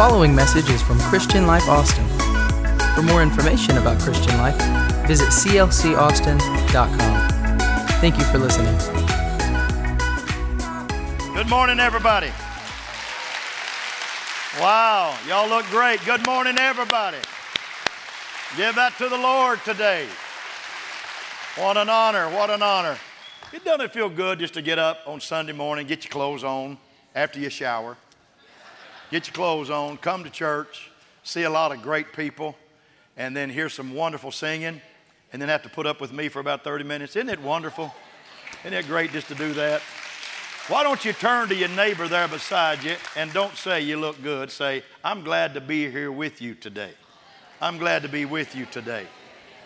following message is from Christian Life Austin. For more information about Christian Life, visit clcaustin.com. Thank you for listening. Good morning, everybody. Wow, y'all look great. Good morning, everybody. Give that to the Lord today. What an honor, what an honor. It doesn't feel good just to get up on Sunday morning, get your clothes on after you shower, get your clothes on, come to church, see a lot of great people, and then hear some wonderful singing, and then have to put up with me for about 30 minutes. Isn't it wonderful? Isn't it great just to do that? Why don't you turn to your neighbor there beside you and don't say you look good. Say, I'm glad to be here with you today. I'm glad to be with you today.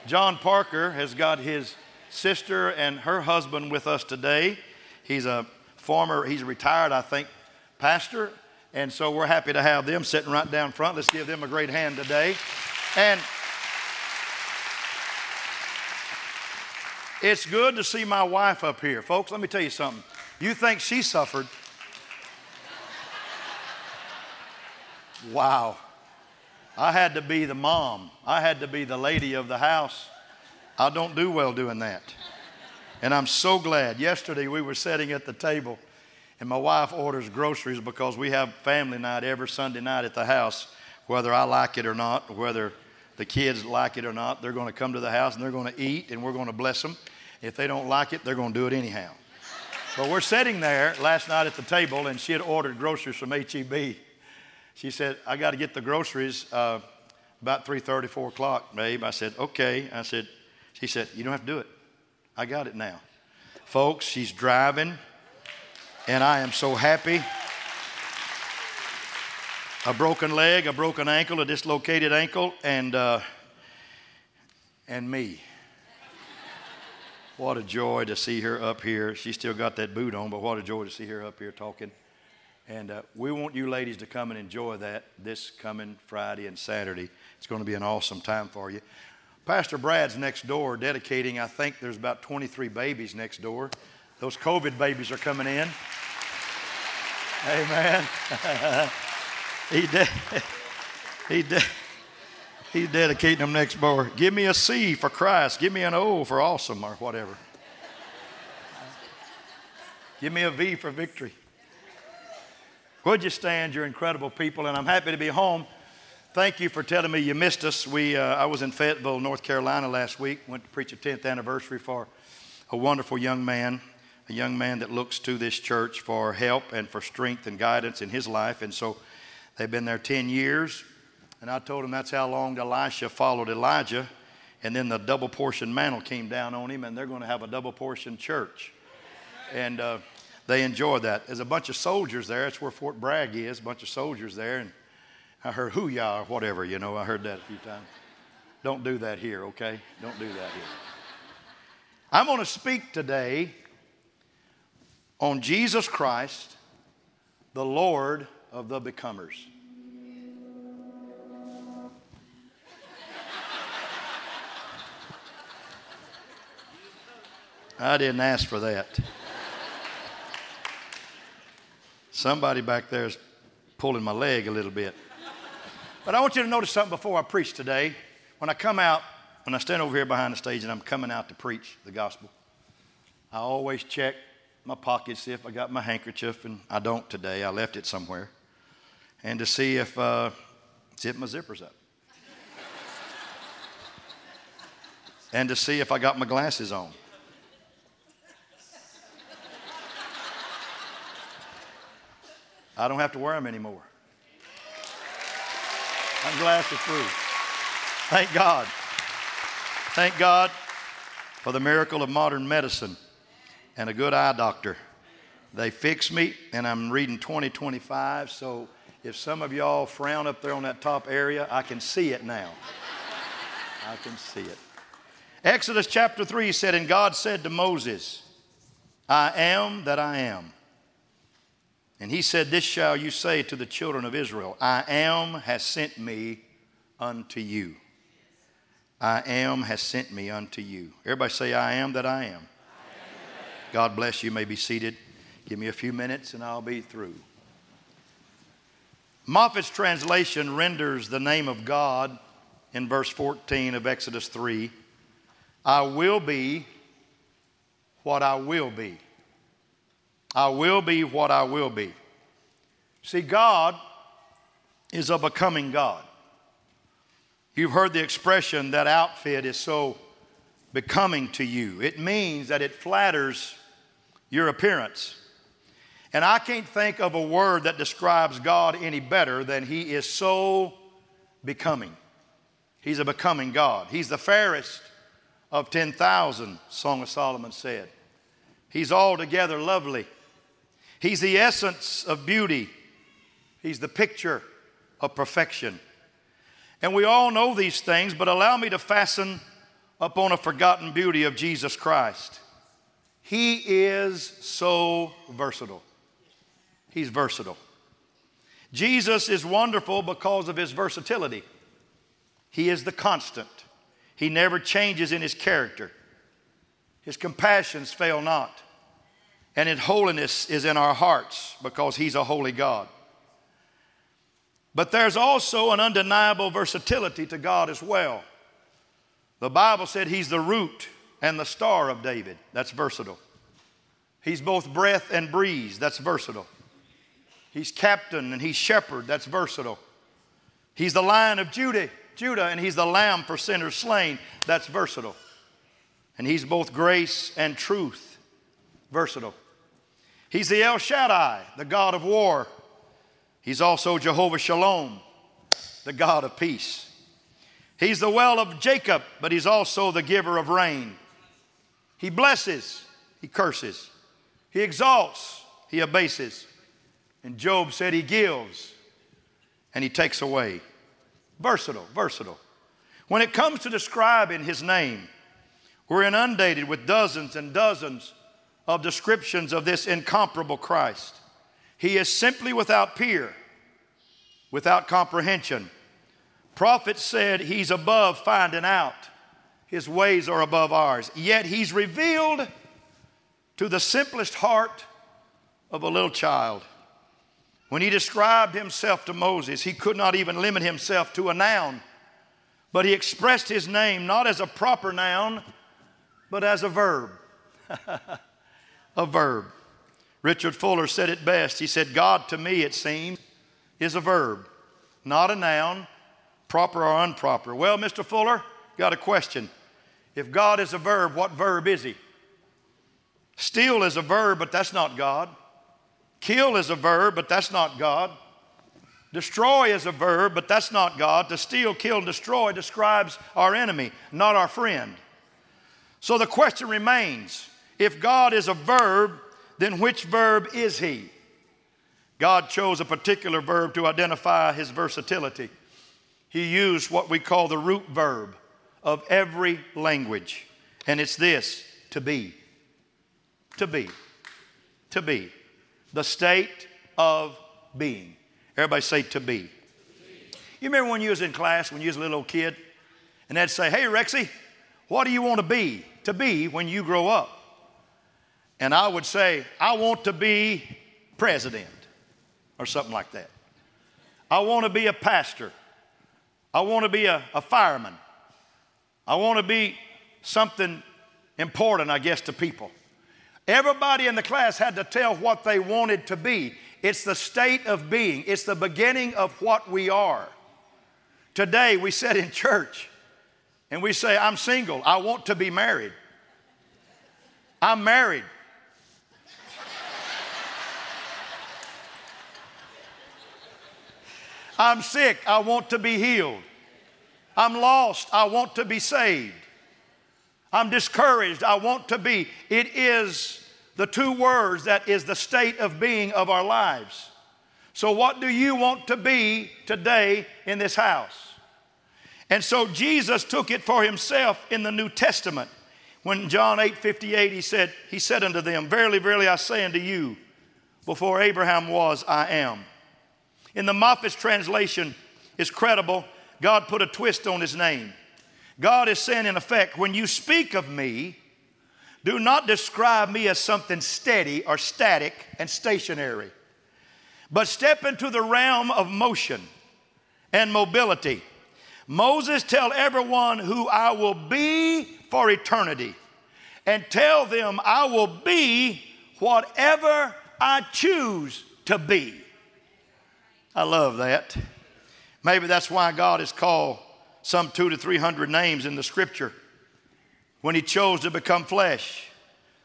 John Parker has got his sister and her husband with us today. He's a former, he's retired, I think, pastor. And so we're happy to have them sitting right down front. Let's give them a great hand today. And it's good to see my wife up here. Folks, let me tell you something. You think she suffered? Wow. I had to be the mom. I had to be the lady of the house. I don't do well doing that. And I'm so glad. Yesterday we were sitting at the table and my wife orders groceries because we have family night every Sunday night at the house, whether I like it or not, whether the kids like it or not. They're going to come to the house and they're going to eat and we're going to bless them. If they don't like it, they're going to do it anyhow. But we're sitting there last night at the table and she had ordered groceries from HEB she said, I got to get the groceries uh, about 3.30, 4 o'clock, babe. I said, okay. I said, she said, you don't have to do it. I got it now. Folks, she's driving, and I am so happy. A broken leg, a broken ankle, a dislocated ankle, and, uh, and me. What a joy to see her up here. She still got that boot on, but what a joy to see her up here talking. And uh, we want you ladies to come and enjoy that this coming Friday and Saturday. It's going to be an awesome time for you. Pastor Brad's next door dedicating, I think there's about 23 babies next door. Those COVID babies are coming in. Amen. he de- he de- he's dedicating them next door. Give me a C for Christ. Give me an O for awesome or whatever. Give me a V for victory. Would you stand? You're incredible people, and I'm happy to be home. Thank you for telling me you missed us. We, uh, I was in Fayetteville, North Carolina last week. Went to preach a 10th anniversary for a wonderful young man, a young man that looks to this church for help and for strength and guidance in his life. And so they've been there 10 years. And I told him that's how long Elisha followed Elijah. And then the double portion mantle came down on him, and they're going to have a double portion church. And uh, they enjoy that. There's a bunch of soldiers there. That's where Fort Bragg is, a bunch of soldiers there. And I heard hoo-yah or whatever, you know. I heard that a few times. Don't do that here, okay? Don't do that here. I'm going to speak today on Jesus Christ, the Lord of the becomers. I didn't ask for that. Somebody back there is pulling my leg a little bit. But I want you to notice something before I preach today. When I come out, when I stand over here behind the stage and I'm coming out to preach the gospel, I always check my pockets, see if I got my handkerchief, and I don't today. I left it somewhere. And to see if, uh, see my zipper's up. and to see if I got my glasses on. I don't have to wear them anymore. I'm glasses free. Thank God. Thank God for the miracle of modern medicine and a good eye doctor. They fixed me, and I'm reading 2025, so if some of y'all frown up there on that top area, I can see it now. I can see it. Exodus chapter 3 said, And God said to Moses, I am that I am. And he said, This shall you say to the children of Israel I am has sent me unto you. I am has sent me unto you. Everybody say, I am that I am. God bless you. you may be seated. Give me a few minutes and I'll be through. Moffatt's translation renders the name of God in verse 14 of Exodus 3 I will be what I will be. I will be what I will be. See, God is a becoming God. You've heard the expression that outfit is so becoming to you. It means that it flatters your appearance. And I can't think of a word that describes God any better than He is so becoming. He's a becoming God. He's the fairest of 10,000, Song of Solomon said. He's altogether lovely. He's the essence of beauty. He's the picture of perfection. And we all know these things, but allow me to fasten upon a forgotten beauty of Jesus Christ. He is so versatile. He's versatile. Jesus is wonderful because of his versatility. He is the constant. He never changes in his character. His compassions fail not. And his holiness is in our hearts because he's a holy God. But there's also an undeniable versatility to God as well. The Bible said he's the root and the star of David. That's versatile. He's both breath and breeze. That's versatile. He's captain and he's shepherd. That's versatile. He's the lion of Judah, Judah, and he's the lamb for sinners slain. That's versatile. And he's both grace and truth. Versatile. He's the El Shaddai, the God of war. He's also Jehovah Shalom, the God of peace. He's the well of Jacob, but he's also the giver of rain. He blesses, he curses. He exalts, he abases. And Job said he gives and he takes away. Versatile, versatile. When it comes to describing his name, we're inundated with dozens and dozens of descriptions of this incomparable Christ. He is simply without peer, without comprehension. Prophets said he's above finding out. His ways are above ours. Yet he's revealed to the simplest heart of a little child. When he described himself to Moses, he could not even limit himself to a noun, but he expressed his name not as a proper noun, but as a verb. a verb. Richard Fuller said it best. He said, God to me, it seems, is a verb, not a noun, proper or improper. Well, Mr. Fuller, got a question. If God is a verb, what verb is he? Steal is a verb, but that's not God. Kill is a verb, but that's not God. Destroy is a verb, but that's not God. To steal, kill, destroy describes our enemy, not our friend. So the question remains if God is a verb, then which verb is he? God chose a particular verb to identify his versatility. He used what we call the root verb of every language, and it's this to be. To be. To be. The state of being. Everybody say to be. You remember when you was in class, when you was a little kid, and they'd say, Hey, Rexy, what do you want to be? To be when you grow up and I would say, I want to be president or something like that. I want to be a pastor. I want to be a, a fireman. I want to be something important, I guess, to people. Everybody in the class had to tell what they wanted to be. It's the state of being, it's the beginning of what we are. Today, we sit in church and we say, I'm single, I want to be married. I'm married, I'm sick, I want to be healed. I'm lost, I want to be saved. I'm discouraged, I want to be. It is the two words that is the state of being of our lives. So, what do you want to be today in this house? And so, Jesus took it for himself in the New Testament. When John 8 58, he said, He said unto them, Verily, verily, I say unto you, before Abraham was, I am. In the Moffatt's translation, is credible. God put a twist on his name. God is saying, in effect, when you speak of me, do not describe me as something steady or static and stationary, but step into the realm of motion and mobility. Moses tell everyone who I will be for eternity and tell them I will be whatever I choose to be. I love that. Maybe that's why God has called some two to three hundred names in the scripture. When He chose to become flesh,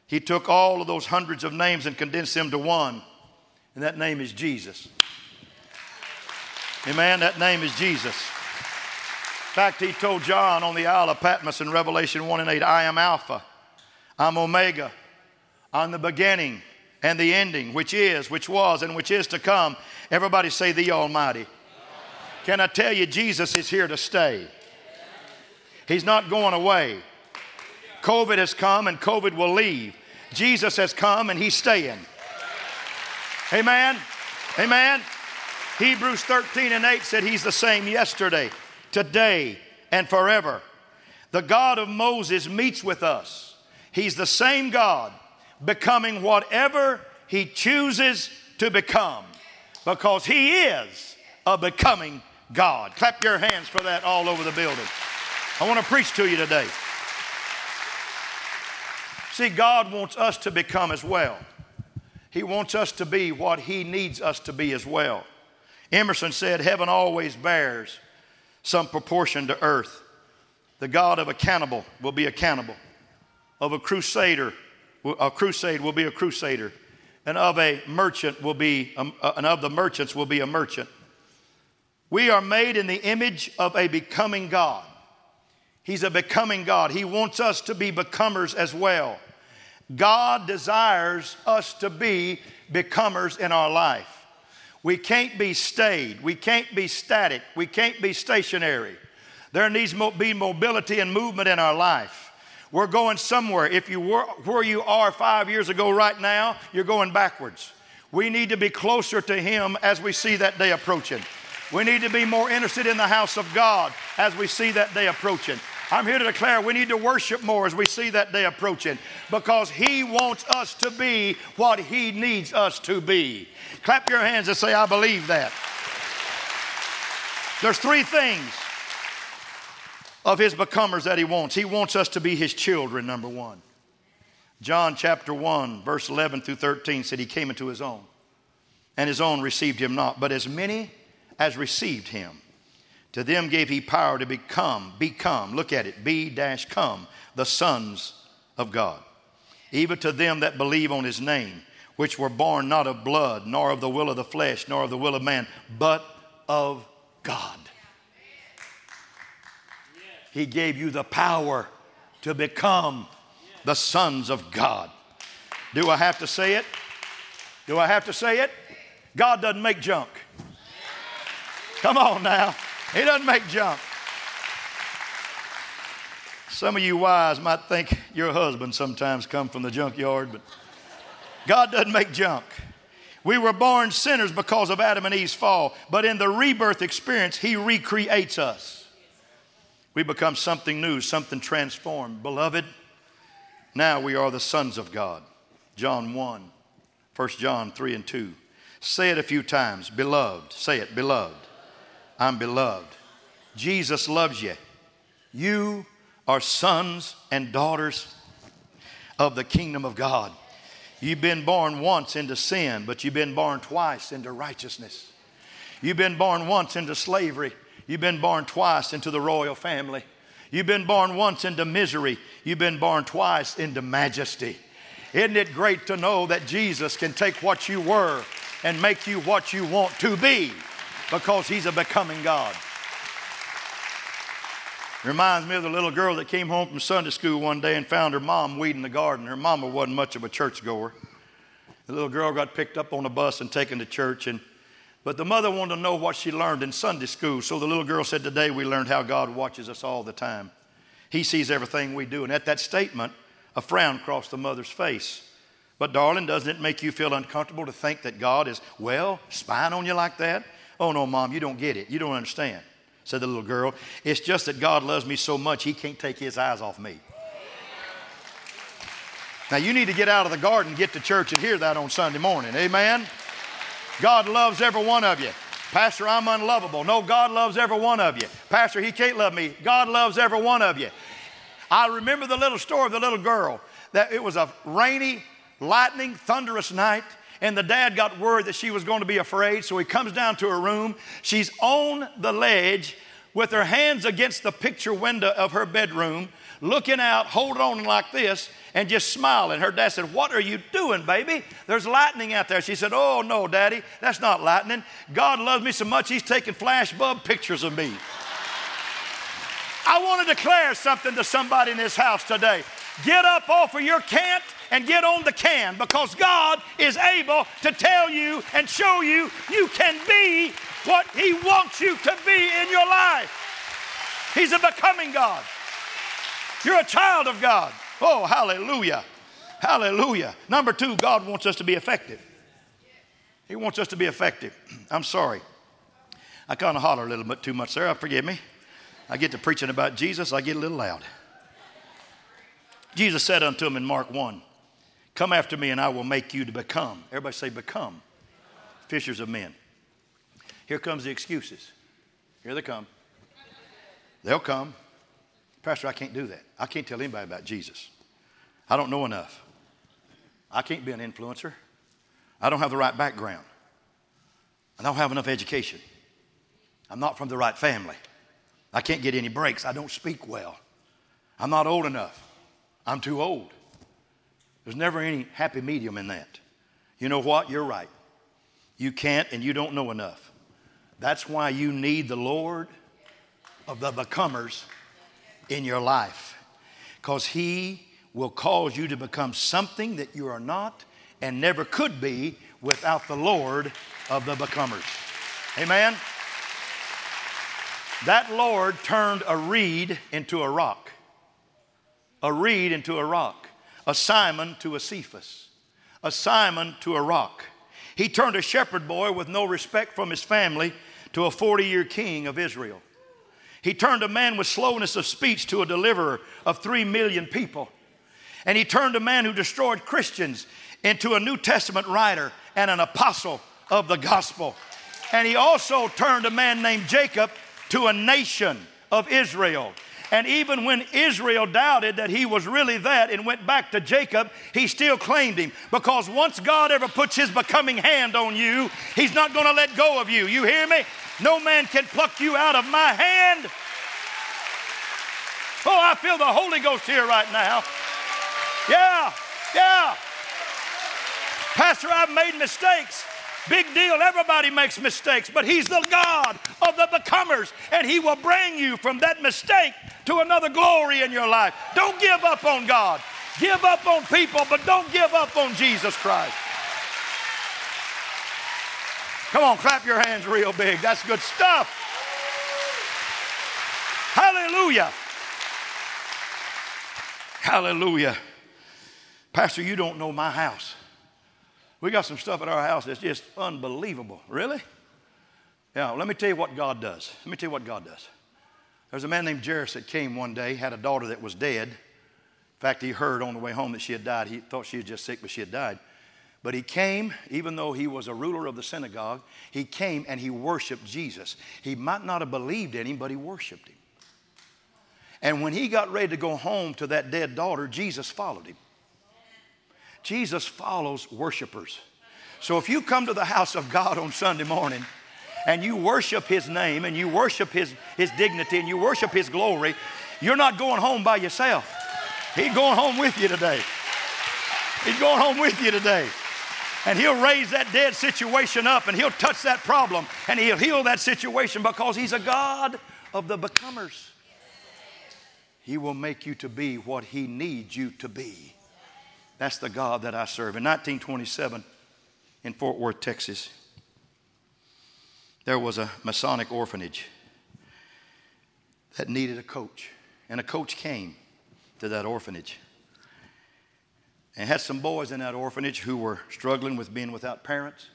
He took all of those hundreds of names and condensed them to one, and that name is Jesus. Amen. That name is Jesus. In fact, He told John on the Isle of Patmos in Revelation 1 and 8, I am Alpha, I'm Omega, I'm the beginning and the ending, which is, which was, and which is to come. Everybody say, The Almighty. Can I tell you, Jesus is here to stay? He's not going away. COVID has come and COVID will leave. Jesus has come and He's staying. Amen. Amen. Hebrews 13 and 8 said He's the same yesterday, today, and forever. The God of Moses meets with us. He's the same God, becoming whatever He chooses to become because He is a becoming God. Clap your hands for that all over the building. I want to preach to you today. See, God wants us to become as well. He wants us to be what He needs us to be as well. Emerson said, Heaven always bears some proportion to earth. The God of a cannibal will be a cannibal, of a crusader, a crusade will be a crusader, and of a merchant will be, a, and of the merchants will be a merchant. We are made in the image of a becoming God. He's a becoming God. He wants us to be becomers as well. God desires us to be becomers in our life. We can't be stayed. We can't be static. We can't be stationary. There needs to be mobility and movement in our life. We're going somewhere. If you were where you are five years ago right now, you're going backwards. We need to be closer to Him as we see that day approaching. We need to be more interested in the house of God as we see that day approaching. I'm here to declare we need to worship more as we see that day approaching because He wants us to be what He needs us to be. Clap your hands and say, I believe that. There's three things of His becomers that He wants. He wants us to be His children, number one. John chapter 1, verse 11 through 13 said, He came into His own, and His own received Him not. But as many as received him. To them gave he power to become, become, look at it, be dash come, the sons of God. Even to them that believe on his name, which were born not of blood, nor of the will of the flesh, nor of the will of man, but of God. He gave you the power to become the sons of God. Do I have to say it? Do I have to say it? God doesn't make junk. Come on now. He doesn't make junk. Some of you wives might think your husband sometimes come from the junkyard, but God doesn't make junk. We were born sinners because of Adam and Eve's fall, but in the rebirth experience, He recreates us. We become something new, something transformed. Beloved, now we are the sons of God. John 1, 1 John 3 and 2. Say it a few times. Beloved. Say it, beloved. I'm beloved. Jesus loves you. You are sons and daughters of the kingdom of God. You've been born once into sin, but you've been born twice into righteousness. You've been born once into slavery. You've been born twice into the royal family. You've been born once into misery. You've been born twice into majesty. Isn't it great to know that Jesus can take what you were and make you what you want to be? Because he's a becoming God. Reminds me of the little girl that came home from Sunday school one day and found her mom weeding the garden. Her mama wasn't much of a churchgoer. The little girl got picked up on a bus and taken to church, and but the mother wanted to know what she learned in Sunday school. So the little girl said, Today we learned how God watches us all the time. He sees everything we do. And at that statement, a frown crossed the mother's face. But, darling, doesn't it make you feel uncomfortable to think that God is, well, spying on you like that? Oh, no, mom, you don't get it. You don't understand, said the little girl. It's just that God loves me so much, he can't take his eyes off me. Now, you need to get out of the garden, get to church, and hear that on Sunday morning. Amen? God loves every one of you. Pastor, I'm unlovable. No, God loves every one of you. Pastor, he can't love me. God loves every one of you. I remember the little story of the little girl that it was a rainy, lightning, thunderous night, and the dad got word that she was going to be afraid, so he comes down to her room. She's on the ledge with her hands against the picture window of her bedroom, looking out, holding on like this, and just smiling. Her dad said, What are you doing, baby? There's lightning out there. She said, Oh, no, daddy, that's not lightning. God loves me so much, he's taking flash bulb pictures of me. I want to declare something to somebody in this house today. Get up off of your can't and get on the can because God is able to tell you and show you you can be what He wants you to be in your life. He's a becoming God. You're a child of God. Oh, hallelujah. Hallelujah. Number two, God wants us to be effective. He wants us to be effective. I'm sorry. I kind of holler a little bit too much there. Forgive me. I get to preaching about Jesus, I get a little loud. Jesus said unto him in Mark 1, Come after me, and I will make you to become. Everybody say, become. Fishers of men. Here comes the excuses. Here they come. They'll come. Pastor, I can't do that. I can't tell anybody about Jesus. I don't know enough. I can't be an influencer. I don't have the right background. I don't have enough education. I'm not from the right family. I can't get any breaks. I don't speak well. I'm not old enough. I'm too old. There's never any happy medium in that. You know what? You're right. You can't and you don't know enough. That's why you need the Lord of the becomers in your life. Because He will cause you to become something that you are not and never could be without the Lord of the becomers. Amen? That Lord turned a reed into a rock, a reed into a rock, a Simon to a Cephas, a Simon to a rock. He turned a shepherd boy with no respect from his family to a 40 year king of Israel. He turned a man with slowness of speech to a deliverer of three million people. And he turned a man who destroyed Christians into a New Testament writer and an apostle of the gospel. And he also turned a man named Jacob to a nation of Israel. And even when Israel doubted that he was really that and went back to Jacob, he still claimed him. Because once God ever puts his becoming hand on you, he's not going to let go of you. You hear me? No man can pluck you out of my hand. Oh, I feel the Holy Ghost here right now. Yeah, yeah. Pastor, I've made mistakes. Big deal. Everybody makes mistakes, but He's the God of the becomers, and He will bring you from that mistake to another glory in your life. Don't give up on God. Give up on people, but don't give up on Jesus Christ. Come on, clap your hands real big. That's good stuff. Hallelujah. Hallelujah. Pastor, you don't know my house. We got some stuff at our house that's just unbelievable. Really? Yeah, let me tell you what God does. Let me tell you what God does. There's a man named Jairus that came one day, had a daughter that was dead. In fact, he heard on the way home that she had died. He thought she was just sick, but she had died. But he came, even though he was a ruler of the synagogue, he came and he worshiped Jesus. He might not have believed in him, but he worshiped him. And when he got ready to go home to that dead daughter, Jesus followed him. Jesus follows worshipers. So if you come to the house of God on Sunday morning and you worship His name and you worship His, His dignity and you worship His glory, you're not going home by yourself. He's going home with you today. He's going home with you today. And he'll raise that dead situation up and he'll touch that problem and he'll heal that situation because he's a God of the becomers. He will make you to be what he needs you to be. That's the God that I serve. In 1927, in Fort Worth, Texas, there was a Masonic orphanage that needed a coach. And a coach came to that orphanage and had some boys in that orphanage who were struggling with being without parents,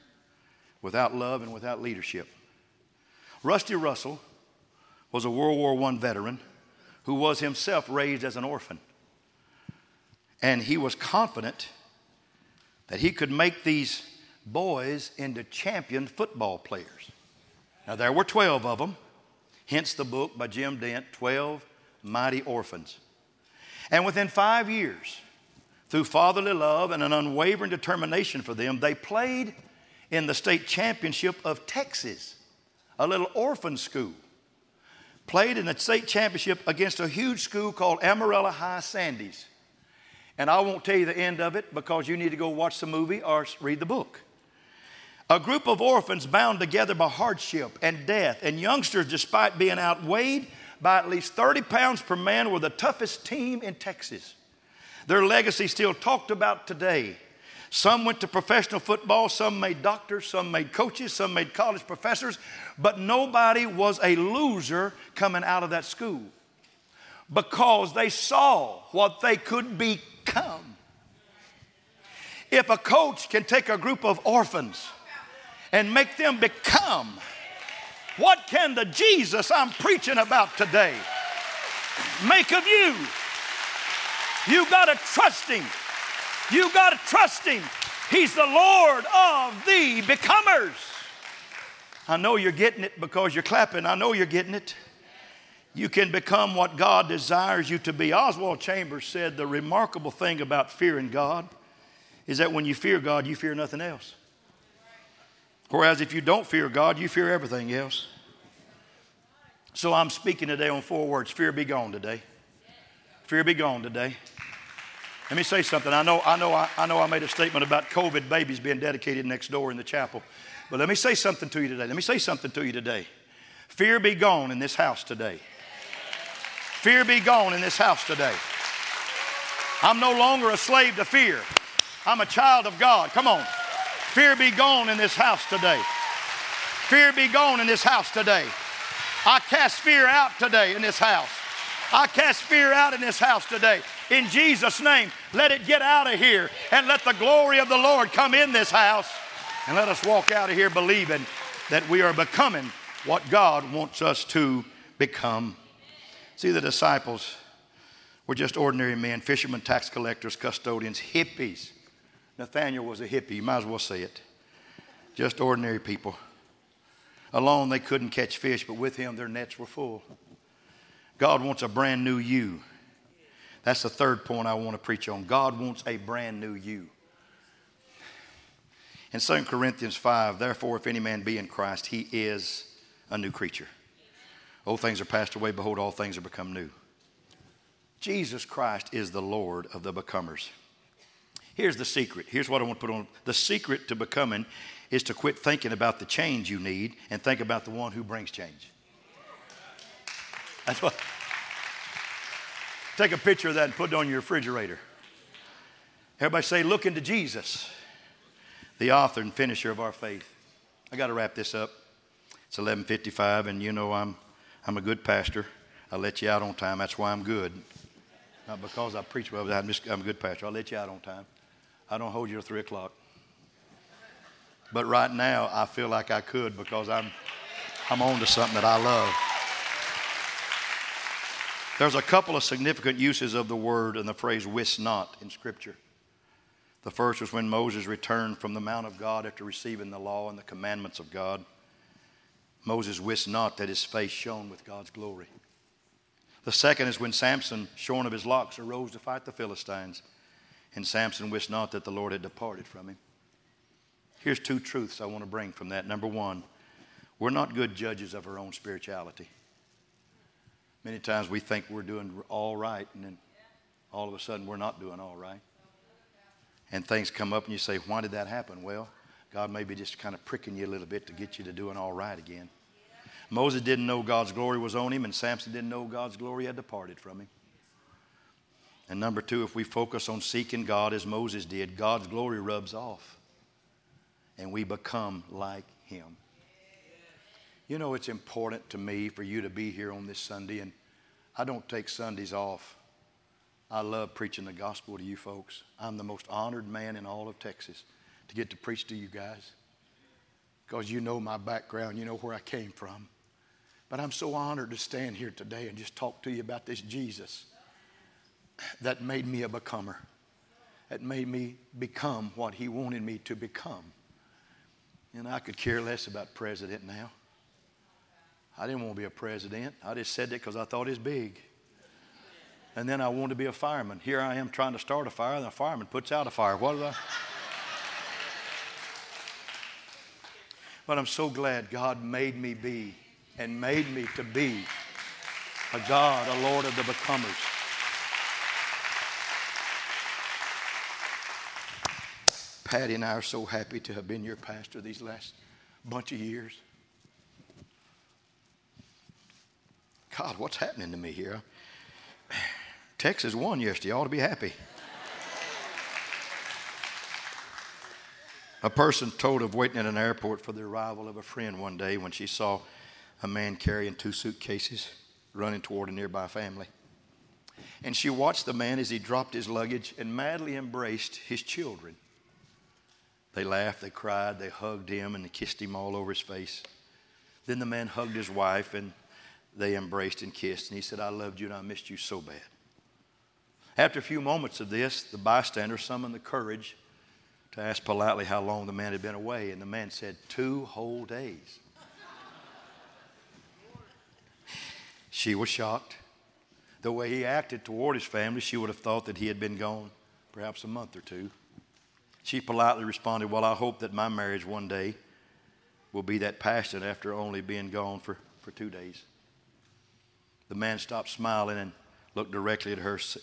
without love, and without leadership. Rusty Russell was a World War I veteran who was himself raised as an orphan. And he was confident that he could make these boys into champion football players. Now, there were 12 of them, hence the book by Jim Dent 12 Mighty Orphans. And within five years, through fatherly love and an unwavering determination for them, they played in the state championship of Texas, a little orphan school. Played in the state championship against a huge school called Amarillo High Sandies. And I won't tell you the end of it because you need to go watch the movie or read the book. A group of orphans bound together by hardship and death, and youngsters, despite being outweighed by at least 30 pounds per man, were the toughest team in Texas. Their legacy still talked about today. Some went to professional football, some made doctors, some made coaches, some made college professors, but nobody was a loser coming out of that school because they saw what they could become. If a coach can take a group of orphans and make them become what can the Jesus I'm preaching about today make of you? You got to trust Him. You got to trust Him. He's the Lord of the becomers. I know you're getting it because you're clapping. I know you're getting it. You can become what God desires you to be. Oswald Chambers said the remarkable thing about fearing God is that when you fear God, you fear nothing else. Whereas if you don't fear God, you fear everything else. So I'm speaking today on four words fear be gone today. Fear be gone today. Let me say something. I know, I know, I, I know I made a statement about COVID babies being dedicated next door in the chapel. But let me say something to you today. Let me say something to you today. Fear be gone in this house today. Fear be gone in this house today. I'm no longer a slave to fear. I'm a child of God. Come on. Fear be gone in this house today. Fear be gone in this house today. I cast fear out today in this house. I cast fear out in this house today. In Jesus' name, let it get out of here and let the glory of the Lord come in this house. And let us walk out of here believing that we are becoming what God wants us to become. See, the disciples were just ordinary men fishermen, tax collectors, custodians, hippies Nathaniel was a hippie, you might as well say it. Just ordinary people. Alone, they couldn't catch fish, but with him, their nets were full. God wants a brand new you. That's the third point I want to preach on. God wants a brand new you. In 2 Corinthians 5, therefore, if any man be in Christ, he is a new creature. Old things are passed away, behold, all things are become new. Jesus Christ is the Lord of the becomers. Here's the secret. Here's what I want to put on. The secret to becoming is to quit thinking about the change you need and think about the one who brings change. That's what. Take a picture of that and put it on your refrigerator. Everybody say, look into Jesus, the author and finisher of our faith. I got to wrap this up. It's 11:55, and you know I'm I'm a good pastor. I let you out on time. That's why I'm good. Not because I preach well, I'm just I'm a good pastor. I'll let you out on time. I don't hold you till 3 o'clock. But right now, I feel like I could because I'm, I'm on to something that I love. There's a couple of significant uses of the word and the phrase wist not in Scripture. The first was when Moses returned from the Mount of God after receiving the law and the commandments of God. Moses wist not that his face shone with God's glory. The second is when Samson, shorn of his locks, arose to fight the Philistines. And Samson wist not that the Lord had departed from him. Here's two truths I want to bring from that. Number one, we're not good judges of our own spirituality. Many times we think we're doing all right, and then all of a sudden we're not doing all right. And things come up, and you say, Why did that happen? Well, God may be just kind of pricking you a little bit to get you to doing all right again. Moses didn't know God's glory was on him, and Samson didn't know God's glory had departed from him. And number two, if we focus on seeking God as Moses did, God's glory rubs off and we become like Him. You know, it's important to me for you to be here on this Sunday, and I don't take Sundays off. I love preaching the gospel to you folks. I'm the most honored man in all of Texas to get to preach to you guys because you know my background, you know where I came from. But I'm so honored to stand here today and just talk to you about this Jesus that made me a becomer, that made me become what He wanted me to become. And I could care less about president now. I didn't want to be a president. I just said that because I thought it's big. And then I wanted to be a fireman. Here I am trying to start a fire, and a fireman puts out a fire. What did I? but I'm so glad God made me be and made me to be a God, a Lord of the becomers. Patty and I are so happy to have been your pastor these last bunch of years. God, what's happening to me here? Texas won yesterday. You ought to be happy. a person told of waiting at an airport for the arrival of a friend one day when she saw a man carrying two suitcases running toward a nearby family. And she watched the man as he dropped his luggage and madly embraced his children. They laughed, they cried, they hugged him, and they kissed him all over his face. Then the man hugged his wife, and they embraced and kissed. And he said, I loved you and I missed you so bad. After a few moments of this, the bystander summoned the courage to ask politely how long the man had been away. And the man said, Two whole days. she was shocked. The way he acted toward his family, she would have thought that he had been gone perhaps a month or two. She politely responded, Well, I hope that my marriage one day will be that passionate after only being gone for, for two days. The man stopped smiling and looked directly at her and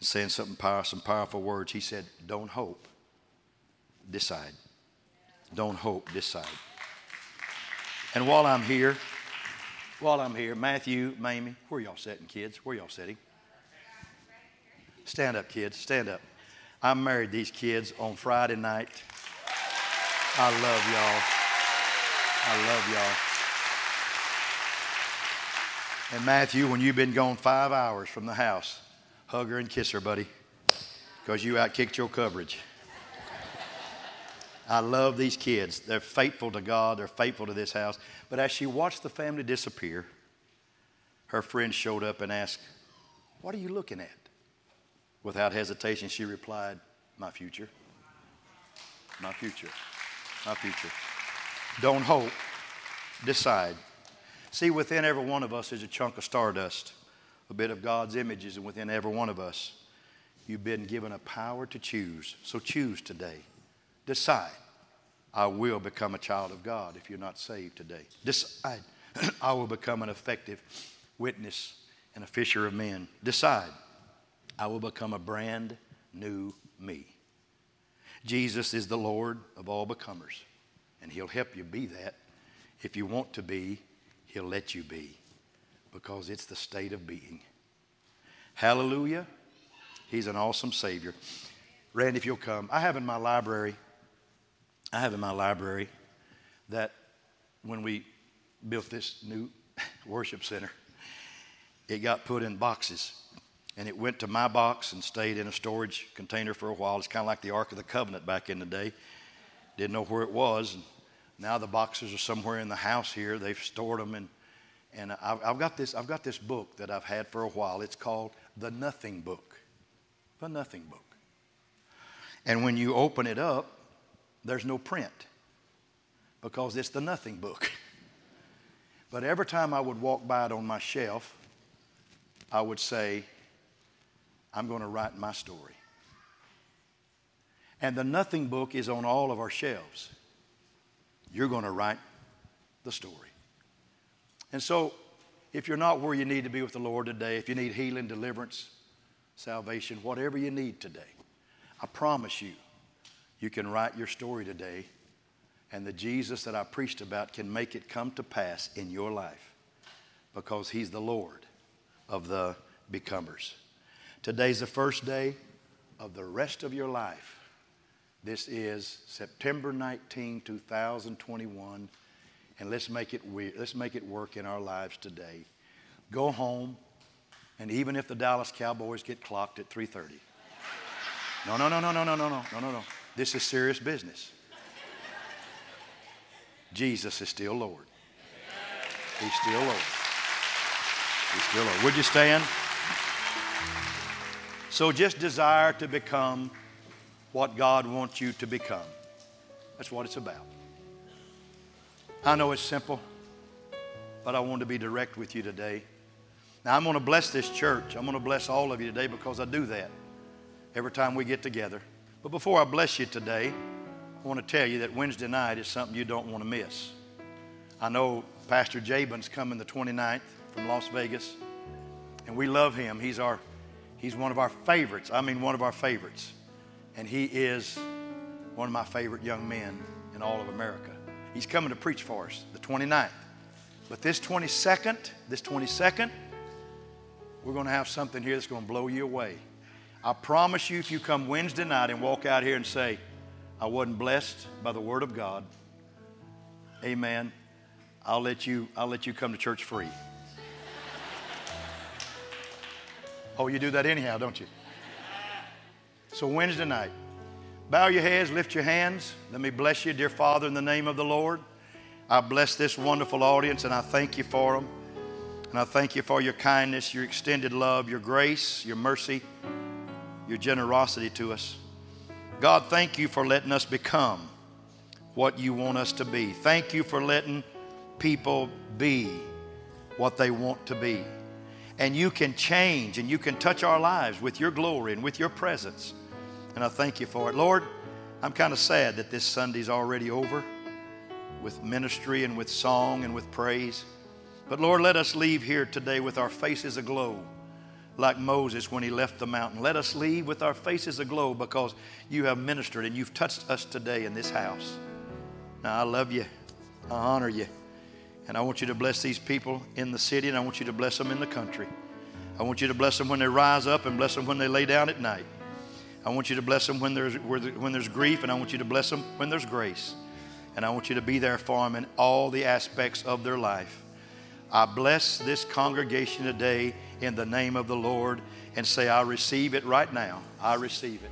saying something power, some powerful words. He said, Don't hope, decide. Don't hope, decide. And while I'm here, while I'm here, Matthew, Mamie, where y'all sitting, kids? Where y'all sitting? Stand up, kids. Stand up. I married these kids on Friday night. I love y'all. I love y'all. And Matthew, when you've been gone five hours from the house, Hug her and kiss her, buddy, because you outkicked your coverage. I love these kids. They're faithful to God, they're faithful to this house. But as she watched the family disappear, her friend showed up and asked, What are you looking at? Without hesitation, she replied, My future. My future. My future. Don't hope, decide. See, within every one of us is a chunk of stardust a bit of God's images and within every one of us. You've been given a power to choose. So choose today. Decide, I will become a child of God if you're not saved today. Decide, I will become an effective witness and a fisher of men. Decide, I will become a brand new me. Jesus is the Lord of all becomers, and He'll help you be that. If you want to be, He'll let you be because it's the state of being. Hallelujah. He's an awesome Savior. Randy, if you'll come, I have in my library, I have in my library that when we built this new worship center, it got put in boxes. And it went to my box and stayed in a storage container for a while. It's kind of like the Ark of the Covenant back in the day. Didn't know where it was. And now the boxes are somewhere in the house here. They've stored them in and I've, I've, got this, I've got this book that I've had for a while. It's called The Nothing Book. The Nothing Book. And when you open it up, there's no print because it's the Nothing Book. But every time I would walk by it on my shelf, I would say, I'm going to write my story. And the Nothing Book is on all of our shelves. You're going to write the story. And so, if you're not where you need to be with the Lord today, if you need healing, deliverance, salvation, whatever you need today, I promise you, you can write your story today, and the Jesus that I preached about can make it come to pass in your life because He's the Lord of the becomers. Today's the first day of the rest of your life. This is September 19, 2021 and let's make it weird. Let's make it work in our lives today. Go home, and even if the Dallas Cowboys get clocked at 3:30. No, no, no, no, no, no, no, no, no, no, no. This is serious business. Jesus is still Lord. He's still Lord. He's still Lord. Would you stand? So just desire to become what God wants you to become. That's what it's about. I know it's simple, but I want to be direct with you today. Now, I'm going to bless this church. I'm going to bless all of you today because I do that every time we get together. But before I bless you today, I want to tell you that Wednesday night is something you don't want to miss. I know Pastor Jabin's coming the 29th from Las Vegas, and we love him. He's, our, he's one of our favorites. I mean, one of our favorites. And he is one of my favorite young men in all of America. He's coming to preach for us the 29th. But this 22nd, this 22nd, we're going to have something here that's going to blow you away. I promise you, if you come Wednesday night and walk out here and say, I wasn't blessed by the Word of God, amen, I'll let you, I'll let you come to church free. Oh, you do that anyhow, don't you? So, Wednesday night, bow your heads, lift your hands. Let me bless you, dear Father, in the name of the Lord. I bless this wonderful audience and I thank you for them. And I thank you for your kindness, your extended love, your grace, your mercy, your generosity to us. God, thank you for letting us become what you want us to be. Thank you for letting people be what they want to be. And you can change and you can touch our lives with your glory and with your presence. And I thank you for it. Lord, I'm kind of sad that this Sunday's already over with ministry and with song and with praise. But Lord, let us leave here today with our faces aglow like Moses when he left the mountain. Let us leave with our faces aglow because you have ministered and you've touched us today in this house. Now, I love you. I honor you. And I want you to bless these people in the city and I want you to bless them in the country. I want you to bless them when they rise up and bless them when they lay down at night. I want you to bless them when there's, when there's grief and I want you to bless them when there's grace. And I want you to be there for them in all the aspects of their life. I bless this congregation today in the name of the Lord and say, I receive it right now. I receive it.